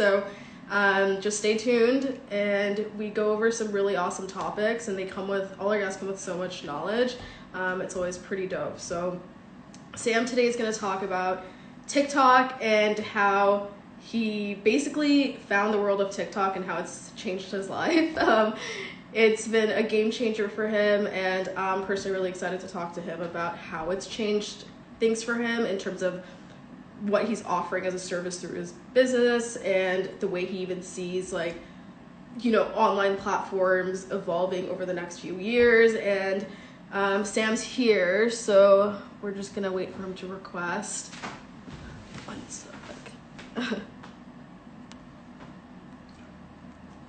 So um, just stay tuned, and we go over some really awesome topics, and they come with all our guests come with so much knowledge. Um, it's always pretty dope. So Sam today is going to talk about TikTok and how he basically found the world of TikTok and how it's changed his life. Um, it's been a game changer for him, and I'm personally really excited to talk to him about how it's changed things for him in terms of what he's offering as a service through his business and the way he even sees like you know online platforms evolving over the next few years. And um, sam's here so we're just gonna wait for him to request. One sec.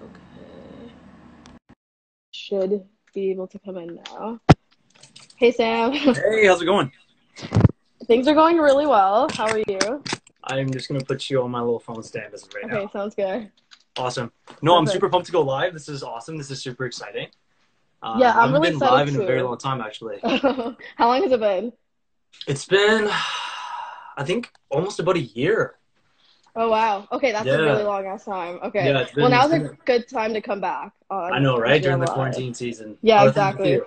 Okay. Should be able to come in now. Hey sam. Hey how's it going Things are going really well. How are you? I'm just gonna put you on my little phone stand as right okay, now. Okay, sounds good. Awesome. No, Perfect. I'm super pumped to go live. This is awesome. This is super exciting. Uh, yeah, I'm really been excited live too. in a very long time, actually. How long has it been? It's been, I think, almost about a year. Oh wow. Okay, that's yeah. a really long ass time. Okay. Yeah, been, well, now's a good time to come back. I know, right? During the quarantine season. Yeah, exactly.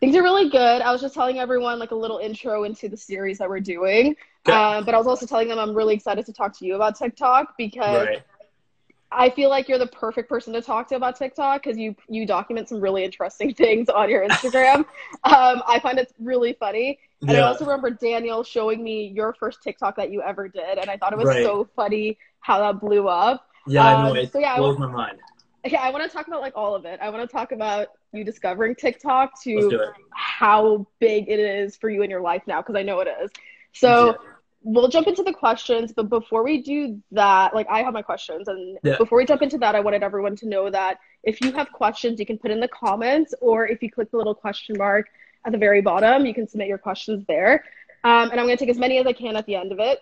Things are really good. I was just telling everyone like a little intro into the series that we're doing. Okay. Um, but I was also telling them I'm really excited to talk to you about TikTok because right. I feel like you're the perfect person to talk to about TikTok because you you document some really interesting things on your Instagram. um, I find it really funny. And yeah. I also remember Daniel showing me your first TikTok that you ever did, and I thought it was right. so funny how that blew up. Yeah, um, I know. It so yeah, blows my mind. Yeah, I want to talk about like all of it. I want to talk about you discovering TikTok to how big it is for you in your life now because I know it is. So we'll jump into the questions, but before we do that, like I have my questions, and yeah. before we jump into that, I wanted everyone to know that if you have questions, you can put in the comments, or if you click the little question mark at the very bottom, you can submit your questions there. Um, and I'm going to take as many as I can at the end of it.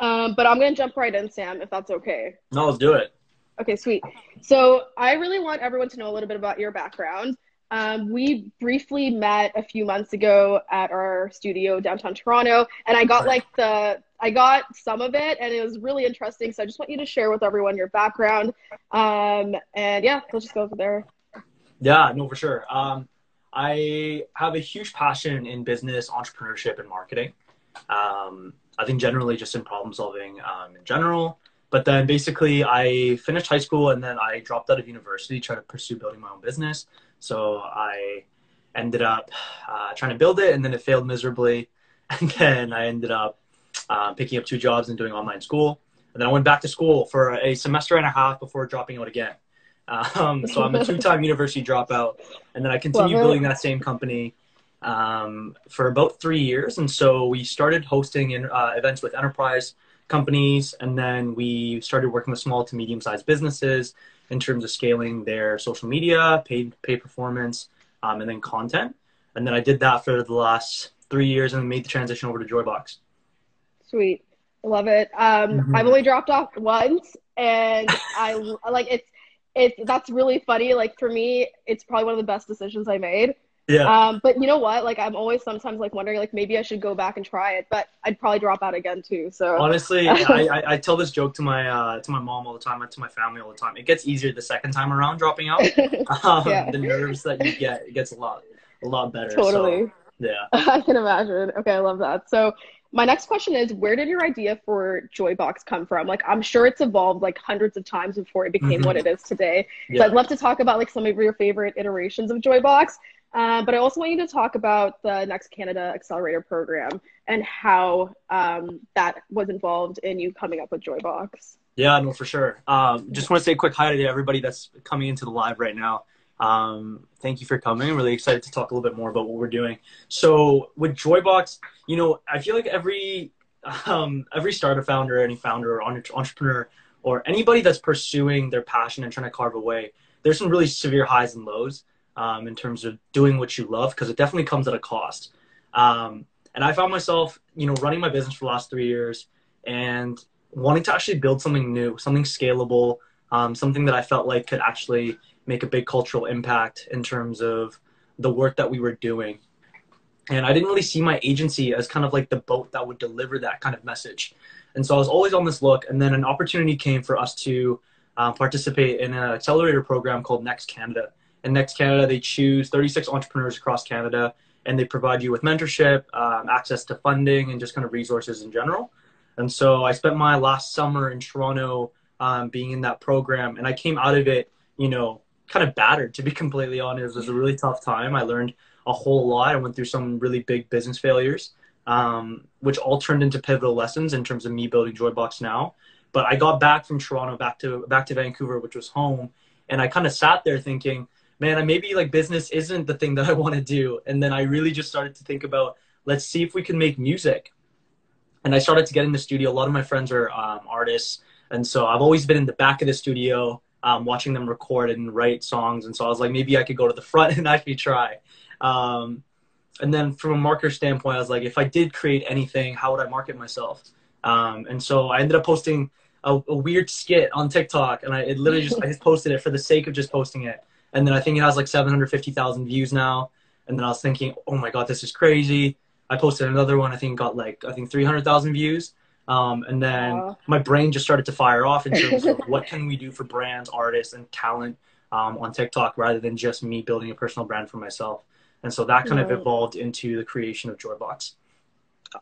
Um, but I'm going to jump right in, Sam, if that's okay. No, let's do it. Okay, sweet. So I really want everyone to know a little bit about your background. Um, we briefly met a few months ago at our studio downtown Toronto, and I got like the I got some of it, and it was really interesting. So I just want you to share with everyone your background, um, and yeah, let's just go over there. Yeah, no, for sure. Um, I have a huge passion in business, entrepreneurship, and marketing. Um, I think generally just in problem solving um, in general. But then basically, I finished high school and then I dropped out of university, trying to pursue building my own business. So I ended up uh, trying to build it, and then it failed miserably. And then I ended up uh, picking up two jobs and doing online school. And then I went back to school for a semester and a half before dropping out again. Um, so I'm a two-time university dropout, and then I continued building that same company um, for about three years. And so we started hosting in, uh, events with enterprise companies, and then we started working with small to medium sized businesses in terms of scaling their social media, paid paid performance, um, and then content. And then I did that for the last three years, and made the transition over to Joybox. Sweet, I love it. Um, mm-hmm. I've only dropped off once, and I like it's it's that's really funny. Like for me, it's probably one of the best decisions I made yeah. Um, but you know what? Like I'm always sometimes like wondering like maybe I should go back and try it, but I'd probably drop out again too. So honestly, I, I, I, tell this joke to my uh, to my mom all the time, to my family all the time. It gets easier the second time around dropping out. Um, yeah. The nerves that you get it gets a lot a lot better. Totally. So, yeah. I can imagine. Okay, I love that. So my next question is where did your idea for Joybox come from? Like I'm sure it's evolved like hundreds of times before it became mm-hmm. what it is today. Yeah. So I'd love to talk about like some of your favorite iterations of Joybox. Uh, but I also want you to talk about the Next Canada Accelerator Program and how um, that was involved in you coming up with Joybox. Yeah, no, for sure. Um, just want to say a quick hi to everybody that's coming into the live right now. Um, thank you for coming. I'm really excited to talk a little bit more about what we're doing. So with Joybox, you know, I feel like every um, every startup founder, any founder or entrepreneur, or anybody that's pursuing their passion and trying to carve away, there's some really severe highs and lows um, in terms of doing what you love because it definitely comes at a cost. Um, and I found myself, you know, running my business for the last three years and wanting to actually build something new, something scalable, um, something that I felt like could actually make a big cultural impact in terms of the work that we were doing. And I didn't really see my agency as kind of like the boat that would deliver that kind of message. And so I was always on this look. And then an opportunity came for us to uh, participate in an accelerator program called Next Canada. And Next Canada, they choose 36 entrepreneurs across Canada and they provide you with mentorship, um, access to funding, and just kind of resources in general. And so I spent my last summer in Toronto um, being in that program. And I came out of it, you know, kind of battered, to be completely honest. It was a really tough time. I learned a whole lot. I went through some really big business failures, um, which all turned into pivotal lessons in terms of me building Joybox now. But I got back from Toronto back to back to Vancouver, which was home, and I kind of sat there thinking, man, maybe like business isn't the thing that I want to do. And then I really just started to think about, let's see if we can make music. And I started to get in the studio. A lot of my friends are um, artists, and so I've always been in the back of the studio, um, watching them record and write songs. And so I was like, maybe I could go to the front and actually try. Um, and then from a marketer standpoint, I was like, if I did create anything, how would I market myself? Um, and so I ended up posting a, a, weird skit on TikTok, and I it literally just I just posted it for the sake of just posting it. And then I think it has like 750,000 views now. And then I was thinking, oh my god, this is crazy. I posted another one. I think got like I think 300,000 views. Um, and then wow. my brain just started to fire off in terms of what can we do for brands, artists, and talent um, on TikTok rather than just me building a personal brand for myself. And so that kind right. of evolved into the creation of Joybox.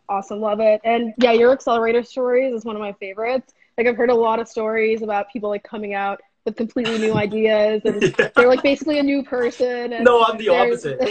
Awesome, love it. And yeah, your accelerator stories is one of my favorites. Like I've heard a lot of stories about people like coming out with completely new ideas and yeah. they're like basically a new person. And no, I'm the opposite.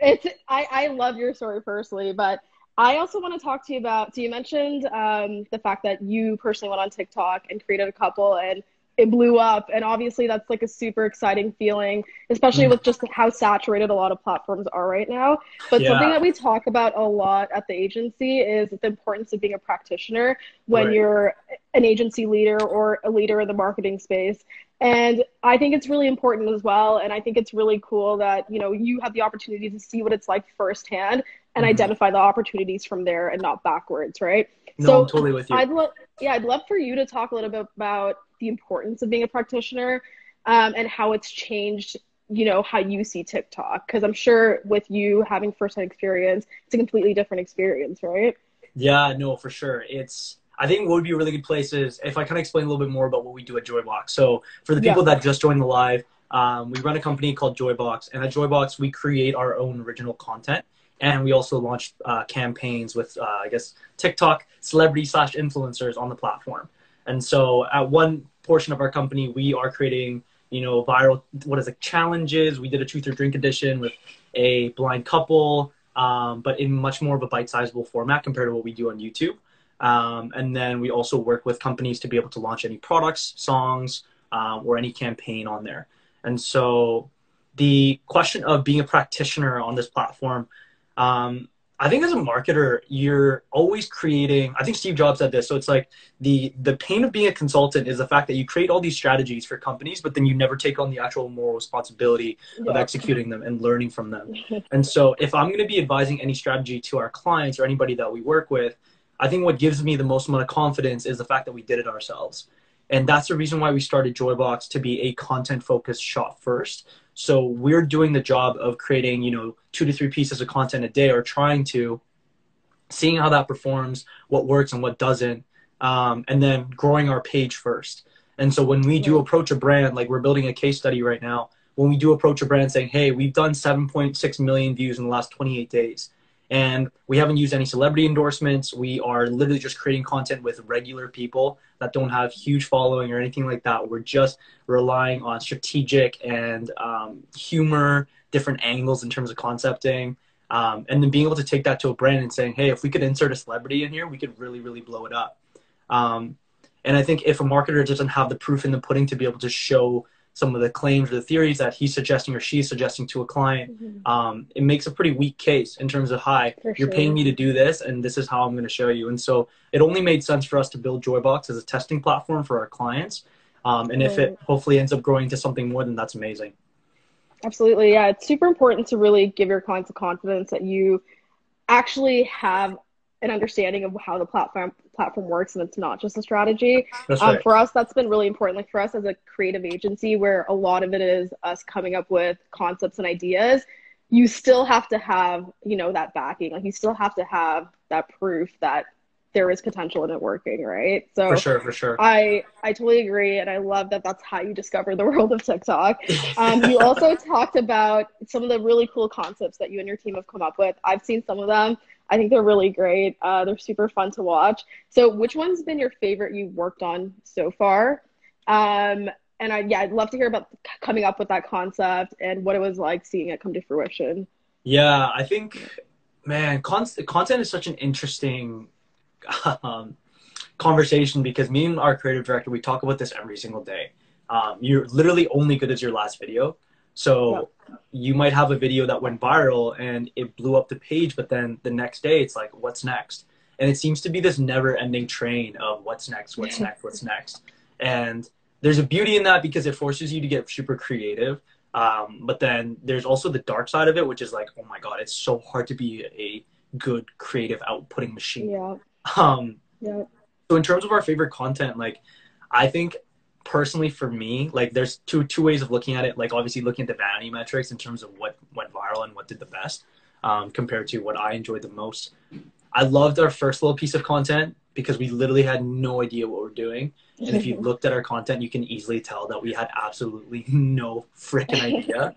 It's, it's I, I love your story personally, but I also want to talk to you about. So you mentioned um, the fact that you personally went on TikTok and created a couple, and it blew up and obviously that's like a super exciting feeling especially mm. with just how saturated a lot of platforms are right now but yeah. something that we talk about a lot at the agency is the importance of being a practitioner when right. you're an agency leader or a leader in the marketing space and i think it's really important as well and i think it's really cool that you know you have the opportunity to see what it's like firsthand and mm identify the opportunities from there and not backwards right no, so I'm totally with you. I'd love, yeah, I'd love for you to talk a little bit about the importance of being a practitioner um, and how it's changed you know how you see tiktok. Because i'm sure with you having first-hand experience it's a completely different experience right? Yeah no for sure. It's i think what would be a really good place is if i kind of explain a little bit more about what we do at joybox. So for the people yeah. that just joined the live um, we run a company called joybox and at joybox we create our own original content and we also launch uh, campaigns with uh, i guess tiktok celebrity slash influencers on the platform and so at one portion of our company, we are creating, you know, viral, what is it, challenges. We did a truth or drink edition with a blind couple, um, but in much more of a bite-sizable format compared to what we do on YouTube. Um, and then we also work with companies to be able to launch any products, songs, um, or any campaign on there. And so the question of being a practitioner on this platform, um, I think as a marketer, you're always creating. I think Steve Jobs said this. So it's like the the pain of being a consultant is the fact that you create all these strategies for companies, but then you never take on the actual moral responsibility yeah. of executing them and learning from them. and so if I'm going to be advising any strategy to our clients or anybody that we work with, I think what gives me the most amount of confidence is the fact that we did it ourselves. And that's the reason why we started Joybox to be a content focused shop first so we're doing the job of creating, you know, two to three pieces of content a day or trying to, seeing how that performs, what works and what doesn't, um, and then growing our page first. And so when we do approach a brand, like we're building a case study right now, when we do approach a brand saying, hey, we've done 7.6 million views in the last 28 days, and we haven't used any celebrity endorsements. We are literally just creating content with regular people that don't have huge following or anything like that. We're just relying on strategic and um, humor, different angles in terms of concepting. Um, and then being able to take that to a brand and saying, hey, if we could insert a celebrity in here, we could really, really blow it up. Um, and I think if a marketer doesn't have the proof in the pudding to be able to show some of the claims or the theories that he's suggesting or she's suggesting to a client, mm-hmm. um, it makes a pretty weak case in terms of, hi, for you're sure. paying me to do this, and this is how I'm going to show you. And so it only made sense for us to build Joybox as a testing platform for our clients. Um, and right. if it hopefully ends up growing to something more, then that's amazing. Absolutely. Yeah. It's super important to really give your clients the confidence that you actually have an understanding of how the platform platform works and it's not just a strategy um, right. for us that's been really important like for us as a creative agency where a lot of it is us coming up with concepts and ideas you still have to have, you know, that backing. Like you still have to have that proof that there is potential in it working, right? So for sure, for sure. I I totally agree, and I love that that's how you discover the world of TikTok. Um, you also talked about some of the really cool concepts that you and your team have come up with. I've seen some of them. I think they're really great. Uh, they're super fun to watch. So, which one's been your favorite you've worked on so far? Um, and I yeah, I'd love to hear about coming up with that concept and what it was like seeing it come to fruition. Yeah, I think, man, con- content is such an interesting um, conversation because me and our creative director we talk about this every single day. Um, you're literally only good as your last video. So yeah. you might have a video that went viral and it blew up the page, but then the next day it's like, what's next? And it seems to be this never-ending train of what's next, what's next, what's next. And there's a beauty in that because it forces you to get super creative. Um, but then there's also the dark side of it, which is like, oh my god, it's so hard to be a good creative outputting machine. Yeah. Um, yeah. So in terms of our favorite content, like I think personally for me, like there's two two ways of looking at it. Like obviously looking at the vanity metrics in terms of what went viral and what did the best, um, compared to what I enjoyed the most. I loved our first little piece of content because we literally had no idea what we're doing. And if you looked at our content, you can easily tell that we had absolutely no freaking idea.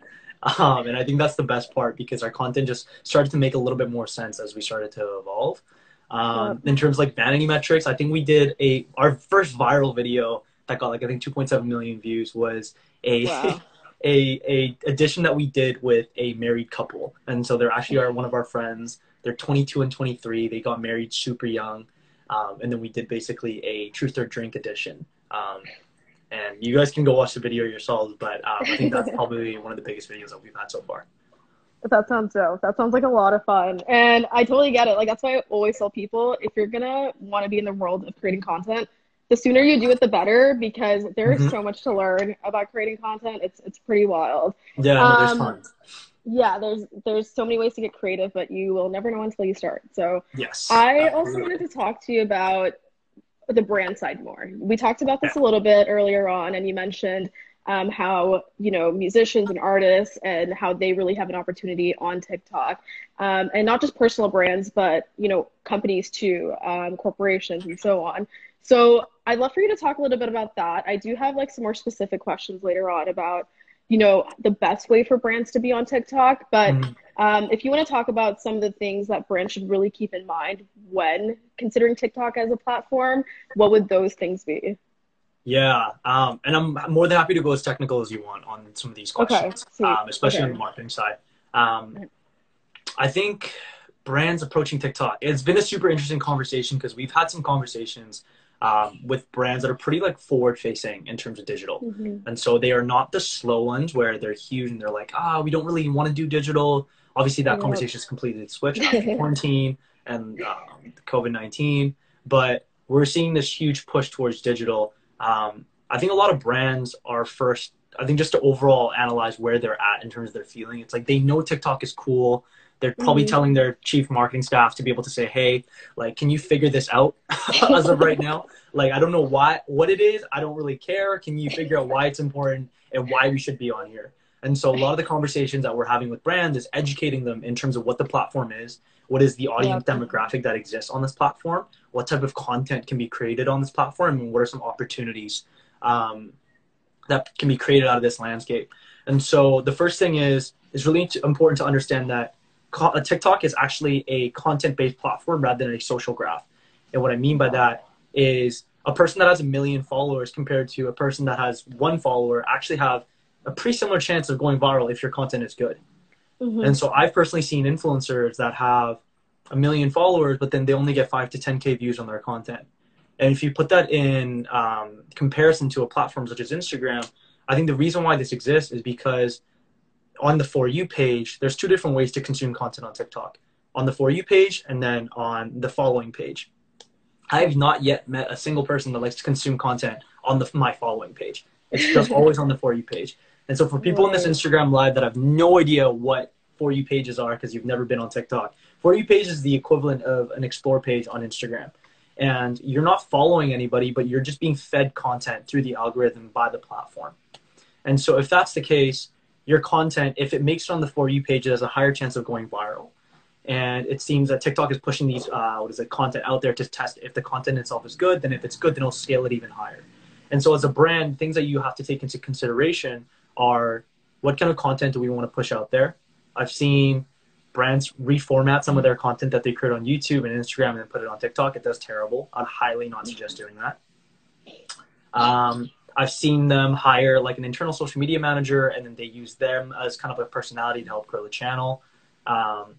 Um, and I think that's the best part because our content just started to make a little bit more sense as we started to evolve. Um, in terms of like vanity metrics, I think we did a our first viral video that got like I think 2.7 million views was a wow. a a edition that we did with a married couple, and so they're actually are one of our friends. They're 22 and 23. They got married super young, um, and then we did basically a truth or drink edition. Um, and you guys can go watch the video yourselves, but um, I think that's probably one of the biggest videos that we've had so far. That sounds so. That sounds like a lot of fun. And I totally get it. Like that's why I always tell people if you're gonna want to be in the world of creating content, the sooner you do it the better because there's mm-hmm. so much to learn about creating content. It's it's pretty wild. Yeah, no, there's um, tons. Yeah, there's there's so many ways to get creative, but you will never know until you start. So yes. I absolutely. also wanted to talk to you about the brand side more. We talked about this yeah. a little bit earlier on and you mentioned um, how you know musicians and artists and how they really have an opportunity on TikTok, um, and not just personal brands, but you know companies too, um, corporations and so on. So I'd love for you to talk a little bit about that. I do have like some more specific questions later on about you know the best way for brands to be on TikTok, but. Mm-hmm. Um, if you want to talk about some of the things that brands should really keep in mind when considering TikTok as a platform, what would those things be? Yeah, um, and I'm more than happy to go as technical as you want on some of these questions, okay, um, especially okay. on the marketing side. Um, I think brands approaching TikTok. It's been a super interesting conversation because we've had some conversations um, with brands that are pretty like forward facing in terms of digital, mm-hmm. and so they are not the slow ones where they're huge and they're like, ah, we don't really want to do digital. Obviously, that conversation is completely switched after quarantine and um, COVID nineteen, but we're seeing this huge push towards digital um, I think a lot of brands are first. I think just to overall analyze where they're at in terms of their feeling. It's like they know TikTok is cool. They're probably mm-hmm. telling their chief marketing staff to be able to say, "Hey, like, can you figure this out as of right now? Like, I don't know why, what it is. I don't really care. Can you figure out why it's important and why we should be on here?" And so, a lot of the conversations that we're having with brands is educating them in terms of what the platform is, what is the audience yeah. demographic that exists on this platform, what type of content can be created on this platform, and what are some opportunities um, that can be created out of this landscape. And so the first thing is it's really important to understand that TikTok is actually a content-based platform rather than a social graph. And what I mean by that is a person that has a million followers compared to a person that has one follower actually have a pretty similar chance of going viral if your content is good. Mm-hmm. And so I've personally seen influencers that have a million followers, but then they only get five to 10K views on their content. And if you put that in um, comparison to a platform such as Instagram, I think the reason why this exists is because on the For You page, there's two different ways to consume content on TikTok on the For You page and then on the following page. I have not yet met a single person that likes to consume content on the my following page. It's just always on the For You page. And so for people in this Instagram live that have no idea what For You pages are because you've never been on TikTok, For You page is the equivalent of an explore page on Instagram. And you're not following anybody, but you're just being fed content through the algorithm by the platform. And so if that's the case, your content, if it makes it on the For You page, it has a higher chance of going viral. And it seems that TikTok is pushing these, uh, what is it, content out there to test if the content itself is good. Then if it's good, then it'll scale it even higher. And so as a brand, things that you have to take into consideration are what kind of content do we want to push out there? I've seen brands reformat some of their content that they create on YouTube and Instagram and then put it on TikTok. It does terrible. I'd highly not suggest doing that. Um, I've seen them hire like an internal social media manager and then they use them as kind of a personality to help grow the channel. Um,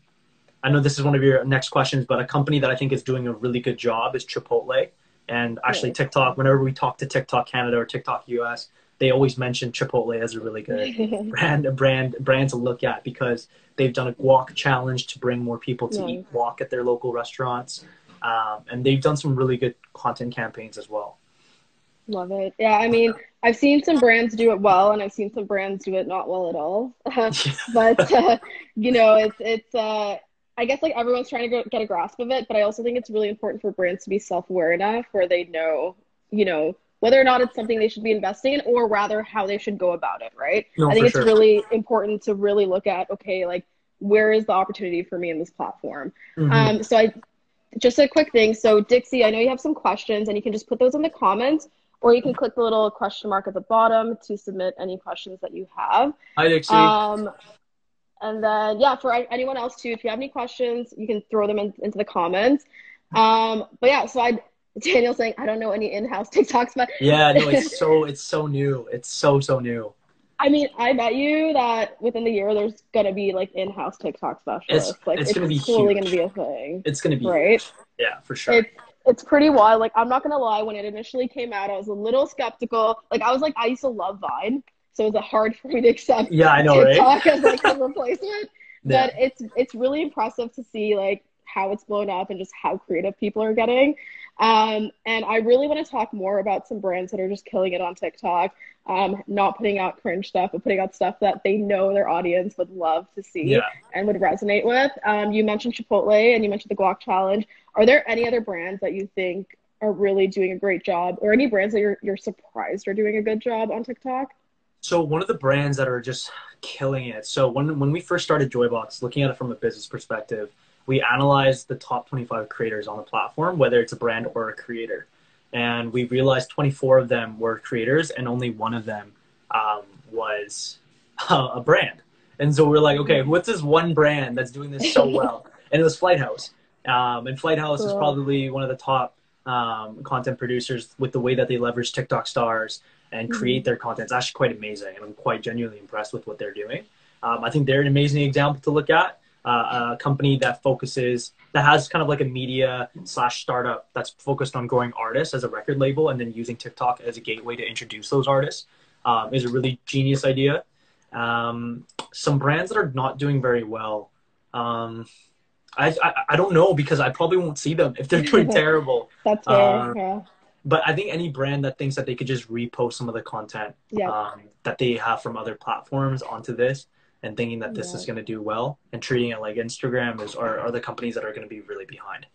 I know this is one of your next questions, but a company that I think is doing a really good job is Chipotle. And actually, TikTok, whenever we talk to TikTok Canada or TikTok US, they always mention Chipotle as a really good brand, a brand, brand to look at because they've done a guac challenge to bring more people to eat guac at their local restaurants. Um, and they've done some really good content campaigns as well. Love it. Yeah, I mean, I've seen some brands do it well, and I've seen some brands do it not well at all. but uh, you know, it's it's. Uh, I guess like everyone's trying to get a grasp of it, but I also think it's really important for brands to be self-aware enough where they know, you know, whether or not it's something they should be investing in, or rather how they should go about it. Right. No, I think it's sure. really important to really look at okay, like where is the opportunity for me in this platform? Mm-hmm. Um, so I just a quick thing. So Dixie, I know you have some questions, and you can just put those in the comments or you can click the little question mark at the bottom to submit any questions that you have. Hi, Dixie. Um, and then, yeah, for anyone else too, if you have any questions, you can throw them in, into the comments. Um, but yeah, so I, Daniel saying, I don't know any in-house TikToks, but yeah, no, it's so, it's so new. It's so, so new. I mean, I bet you that within the year there's gonna be like in-house TikTok specialists. It's, like it's, it's gonna be totally huge. gonna be a thing. It's gonna be right. Huge. Yeah, for sure. It's, it's pretty wild. Like I'm not gonna lie, when it initially came out, I was a little skeptical. Like I was like, I used to love Vine, so it was hard for me to accept yeah, I know, TikTok right? as like a replacement. Yeah. But it's it's really impressive to see like how it's blown up and just how creative people are getting. Um, and I really want to talk more about some brands that are just killing it on TikTok, um, not putting out cringe stuff, but putting out stuff that they know their audience would love to see Yeah. and would resonate with. Um, you mentioned Chipotle and you mentioned the Guac Challenge. Are there any other brands that you think are really doing a great job, or any brands that you're you're surprised are doing a good job on TikTok? So one of the brands that are just killing it. So when when we first started Joybox, looking at it from a business perspective, we analyzed the top 25 creators on the platform, whether it's a brand or a creator, and we realized 24 of them were creators, and only one of them um, was uh, a brand. And so we're like, okay, what's this one brand that's doing this so well? and it was Flighthouse. Um, and Flighthouse is Cool. probably one of the top um, content producers with the way that they leverage TikTok stars and create their content. It's actually quite amazing, and I'm quite genuinely impressed with what they're doing. Um, I think they're an amazing example to look at. Uh, a company that focuses that has kind of like a media slash startup that's focused on growing artists as a record label and then using TikTok as a gateway to introduce those artists um, is a really genius idea. Um, some brands that are not doing very well. Um, I, I I don't know because I probably won't see them if they're doing terrible. That's fair. Uh, yeah. But I think any brand that thinks that they could just repost some of the content Yeah. um, that they have from other platforms onto this and thinking that this Yeah. is going to do well and treating it like Instagram is are, are the companies that are going to be really behind.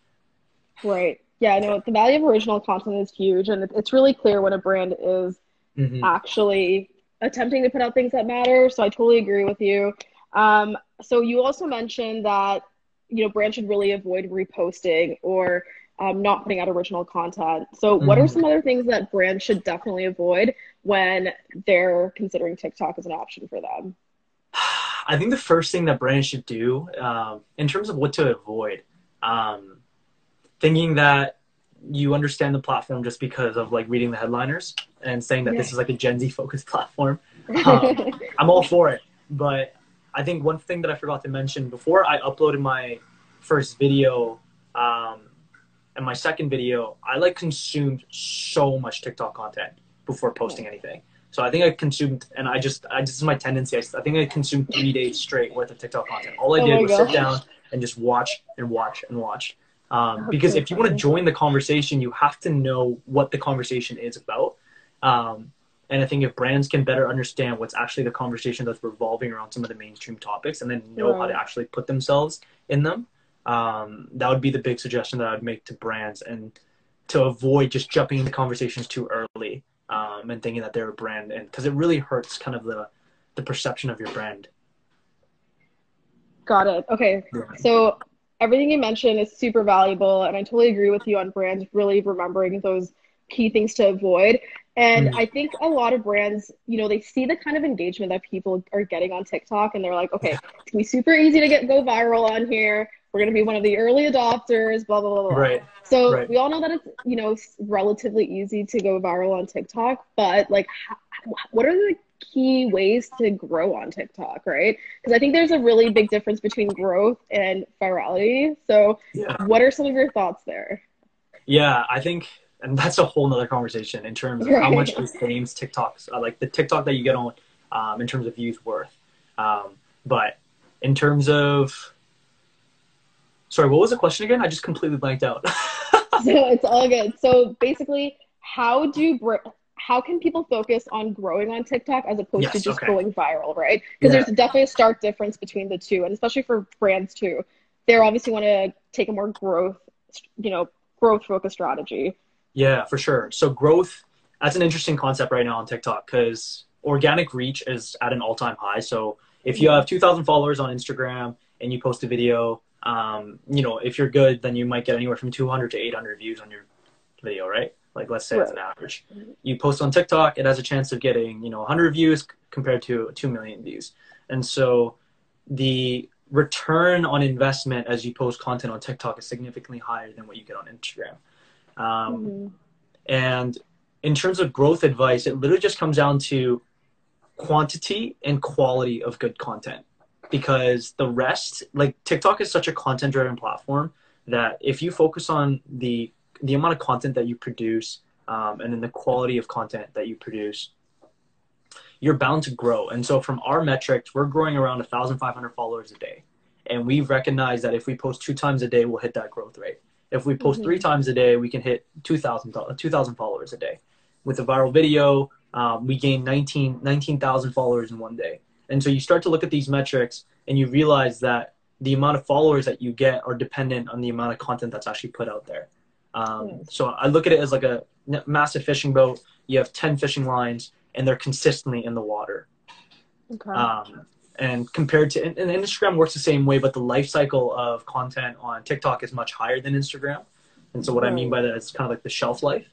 Right. Yeah, no, the value of original content is huge, and it's really clear when a brand is Mhm. actually attempting to put out things that matter. So I totally agree with you. Um, so you also mentioned that you know brands should really avoid reposting or um, not putting out original content. So what are Mhm. some other things that brands should definitely avoid when they're considering TikTok as an option for them? I think the first thing that brands should do, um, in terms of what to avoid, um, thinking that you understand the platform just because of like reading the headliners and saying that this is like a Gen Z focused platform. Um, I'm all for it. But I think one thing that I forgot to mention before I uploaded my first video um, and my second video, I like consumed so much TikTok content before posting anything. So I think I consumed, and I just, I, this is my tendency. I, I think I consumed three days straight worth of TikTok content. All I Oh did was sit down and just watch and watch and watch. Um, because if you want to join the conversation, you have to know what the conversation is about. Um, and I think if brands can better understand what's actually the conversation that's revolving around some of the mainstream topics and then know how to actually put themselves in them, um, that would be the big suggestion that I would make to brands and to avoid just jumping into conversations too early um, and thinking that they're a brand. And because it really hurts kind of the, the perception of your brand. Got it. Okay. Yeah. So everything you mentioned is super valuable, and I totally agree with you on brands really remembering those key things to avoid. And Mm. I think a lot of brands, you know, they see the kind of engagement that people are getting on TikTok, and they're like, okay, it's gonna be super easy to get go viral on here. We're gonna be one of the early adopters, blah blah blah blah. Right. So Right. we all know that it's you know s- relatively easy to go viral on TikTok, but like, h- what are the key ways to grow on TikTok, right? Because I think there's a really big difference between growth and virality. So, Yeah. what are some of your thoughts there? Yeah, I think, and that's a whole nother conversation in terms of how much is Dame's TikToks, uh, like the TikTok that you get on, um, in terms of views worth. Um, but in terms of, sorry, what was the question again? I just completely blanked out. So it's all good. So basically, how do br- how can people focus on growing on TikTok as opposed to just okay. going viral, right? Because Yeah. there's definitely a stark difference between the two, and especially for brands too. They obviously want to take a more growth, you know, growth focused strategy. Yeah, for sure. So growth, that's an interesting concept right now on TikTok because organic reach is at an all-time high. So if you have 2,000 followers on Instagram and you post a video, um, you know, if you're good, then you might get anywhere from 200 to 800 views on your video, right? Like let's say it's an average. You post on TikTok, it has a chance of getting, you know, 100 views compared to 2 million views. And so the return on investment as you post content on TikTok is significantly higher than what you get on Instagram. Um, Mhm. and in terms of growth advice, it literally just comes down to quantity and quality of good content. Because the rest, like TikTok is such a content driven platform that if you focus on the the amount of content that you produce um, and then the quality of content that you produce, you're bound to grow. And so from our metrics, we're growing around 1,500 followers a day. And we've recognized that if we post two times a day, we'll hit that growth rate. If we post Mhm. three times a day, we can hit 2,000 2,000 followers a day. With a viral video, um, we gain 19 19,000 followers in one day. And so you start to look at these metrics and you realize that the amount of followers that you get are dependent on the amount of content that's actually put out there. Um, Yes. So I look at it as like a massive fishing boat. You have 10 fishing lines and they're consistently in the water. Okay. Um, and compared to, and, and Instagram works the same way, but the life cycle of content on TikTok is much higher than Instagram. And so what I mean by that is kind of like the shelf life.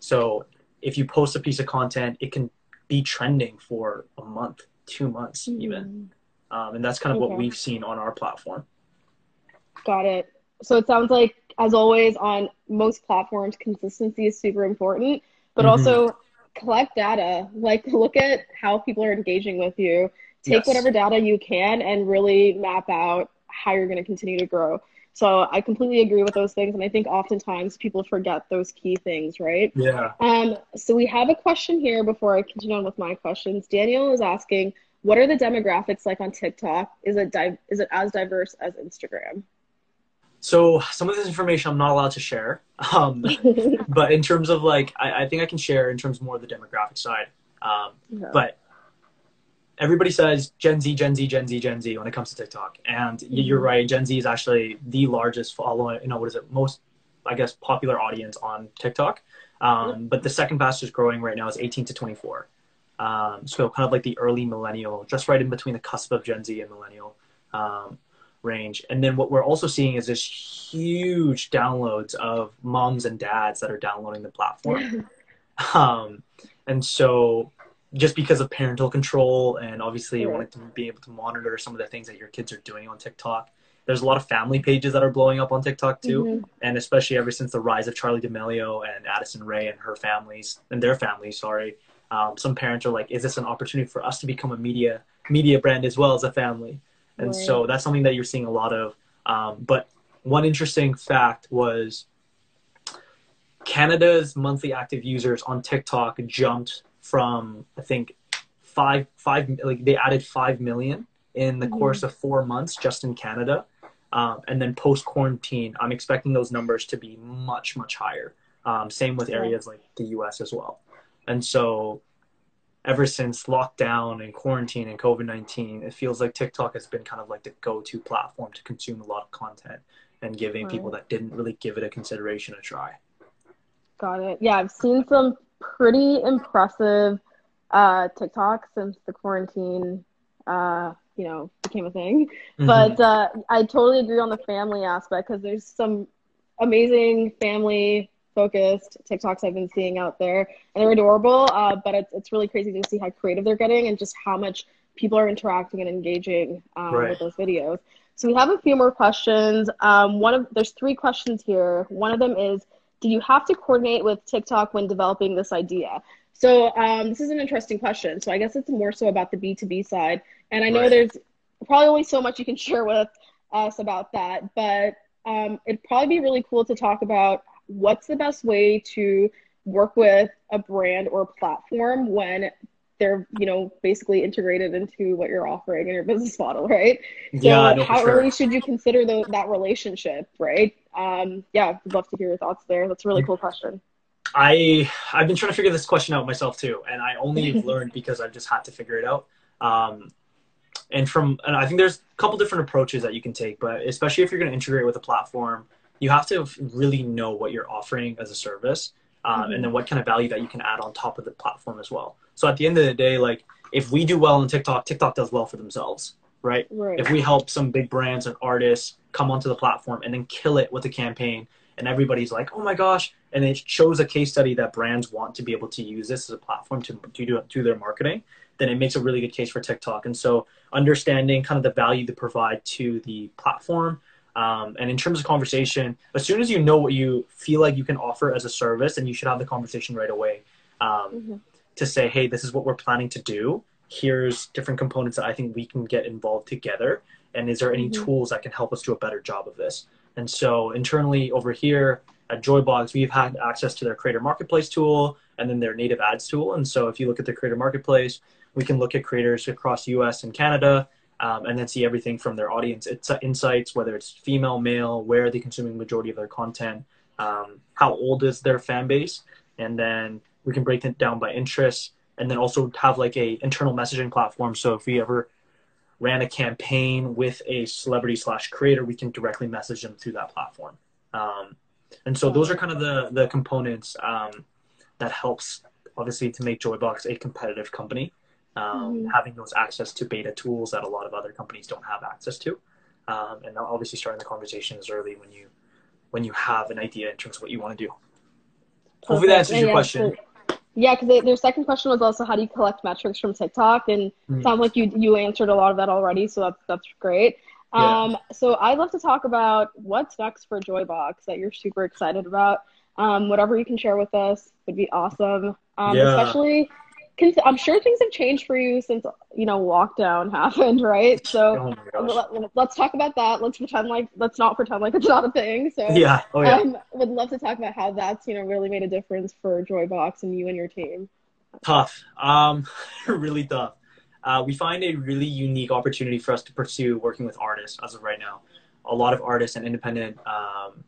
So if you post a piece of content, it can be trending for a month, two months even. Mhm. Um, and that's kind of what we've seen on our platform. Got it. So it sounds like, as always, on most platforms, consistency is super important, but Mhm. also collect data. Like, look at how people are engaging with you. Take Yes. whatever data you can and really map out how you're going to continue to grow. So I completely agree with those things, and I think oftentimes people forget those key things, right? Yeah. Um, so we have a question here before I continue on with my questions. Daniel is asking, what are the demographics like on TikTok? Is it di- is it as diverse as Instagram? So some of this information I'm not allowed to share. Um, but in terms of like, I, I think I can share in terms more of the demographic side. Um, Yeah. but everybody says Gen Z, Gen Z, Gen Z, Gen Z when it comes to TikTok, and y you're right. Gen Z is actually the largest following. You know, what is it? Most, I guess, popular audience on TikTok. Um, but the second fastest growing right now is 18 to 24. Um, so kind of like the early millennial, just right in between the cusp of Gen Z and millennial um, range. And then what we're also seeing is this huge downloads of moms and dads that are downloading the platform. Um, and so just because of parental control and obviously Right. wanting to be able to monitor some of the things that your kids are doing on TikTok, there's a lot of family pages that are blowing up on TikTok too. Mhm. And especially ever since the rise of Charli D'Amelio and Addison Rae and her families and their families, sorry, um, some parents are like, is this an opportunity for us to become a media media brand as well as a family? And Right. so that's something that you're seeing a lot of. Um, but one interesting fact was Canada's monthly active users on TikTok jumped from I think five five like they added five million in the Mhm. course of four months just in Canada, um, and then post quarantine, I'm expecting those numbers to be much much higher. Um, same with areas like the U.S. as well, and so ever since lockdown and quarantine and COVID 19, it feels like TikTok has been kind of like the go to platform to consume a lot of content and giving people that didn't really give it a consideration a try. Got it. Yeah, I've seen some pretty impressive uh, TikTok since the quarantine, uh, you know, became a thing. Mm-hmm. But uh, I totally agree on the family aspect because there's some amazing family focused TikToks I've been seeing out there, and they're adorable. Uh, but it's it's really crazy to see how creative they're getting and just how much people are interacting and engaging um, right. with those videos. So we have a few more questions. Um, one of there's three questions here. One of them is, do you have to coordinate with TikTok when developing this idea? So um, this is an interesting question. So I guess it's more so about the B2B side. And I know right. there's probably only so much you can share with us about that, but um, it'd probably be really cool to talk about what's the best way to work with a brand or a platform when they're you know basically integrated into what you're offering in your business model right? So yeah, no, how sure. early should you consider the, that relationship right? Um, yeah i'd love to hear your thoughts there. That's a really cool question. I i've been trying to figure this question out myself too and i only learned because i've just had to figure it out. Um, and from and i think there's a couple different approaches that you can take but especially if you're going to integrate with a platform you have to really know what you're offering as a service um, mm-hmm. and then what kind of value that you can add on top of the platform as well so at the end of the day like if we do well on tiktok tiktok does well for themselves right, right. if we help some big brands and artists come onto the platform and then kill it with a campaign and everybody's like oh my gosh and it shows a case study that brands want to be able to use this as a platform to, to do, do their marketing then it makes a really good case for tiktok and so understanding kind of the value to provide to the platform um, and in terms of conversation, as soon as you know what you feel like you can offer as a service, and you should have the conversation right away um, mm-hmm. To say, hey, this is what we're planning to do. Here's different components that I think we can get involved together. And is there any mm-hmm. tools that can help us do a better job of this? And so internally over here at Joybox, we've had access to their Creator Marketplace tool and then their native ads tool. And so if you look at the Creator Marketplace, we can look at creators across US and Canada um, and then see everything from their audience insights, whether it's female, male, where are they consuming majority of their content, um, how old is their fan base, and then we can break it down by interests, and then also have like a internal messaging platform. So if we ever ran a campaign with a celebrity slash creator, we can directly message them through that platform. Um, and so those are kind of the the components um, that helps obviously to make Joybox a competitive company um, mm-hmm. having those access to beta tools that a lot of other companies don't have access to. Um, and obviously starting the conversation is early when you when you have an idea in terms of what you want to do. Perfect. Hopefully that answers yeah, your question. So, yeah, because their second question was also how do you collect metrics from TikTok, and mm-hmm. sounds like you you answered a lot of that already, so that's that's great. Yeah. Um, so I'd love to talk about what's next for Joybox that you're super excited about. Um, whatever you can share with us would be awesome. Um, yeah. Especially I'm sure things have changed for you since you know lockdown happened, right? So oh let, us talk about that. Let's pretend like let's not pretend like it's not a thing. So yeah, oh, yeah. Um, would love to talk about how that's you know really made a difference for Joybox and you and your team. Tough, um, really tough. Uh, we find a really unique opportunity for us to pursue working with artists as of right now. A lot of artists and independent um,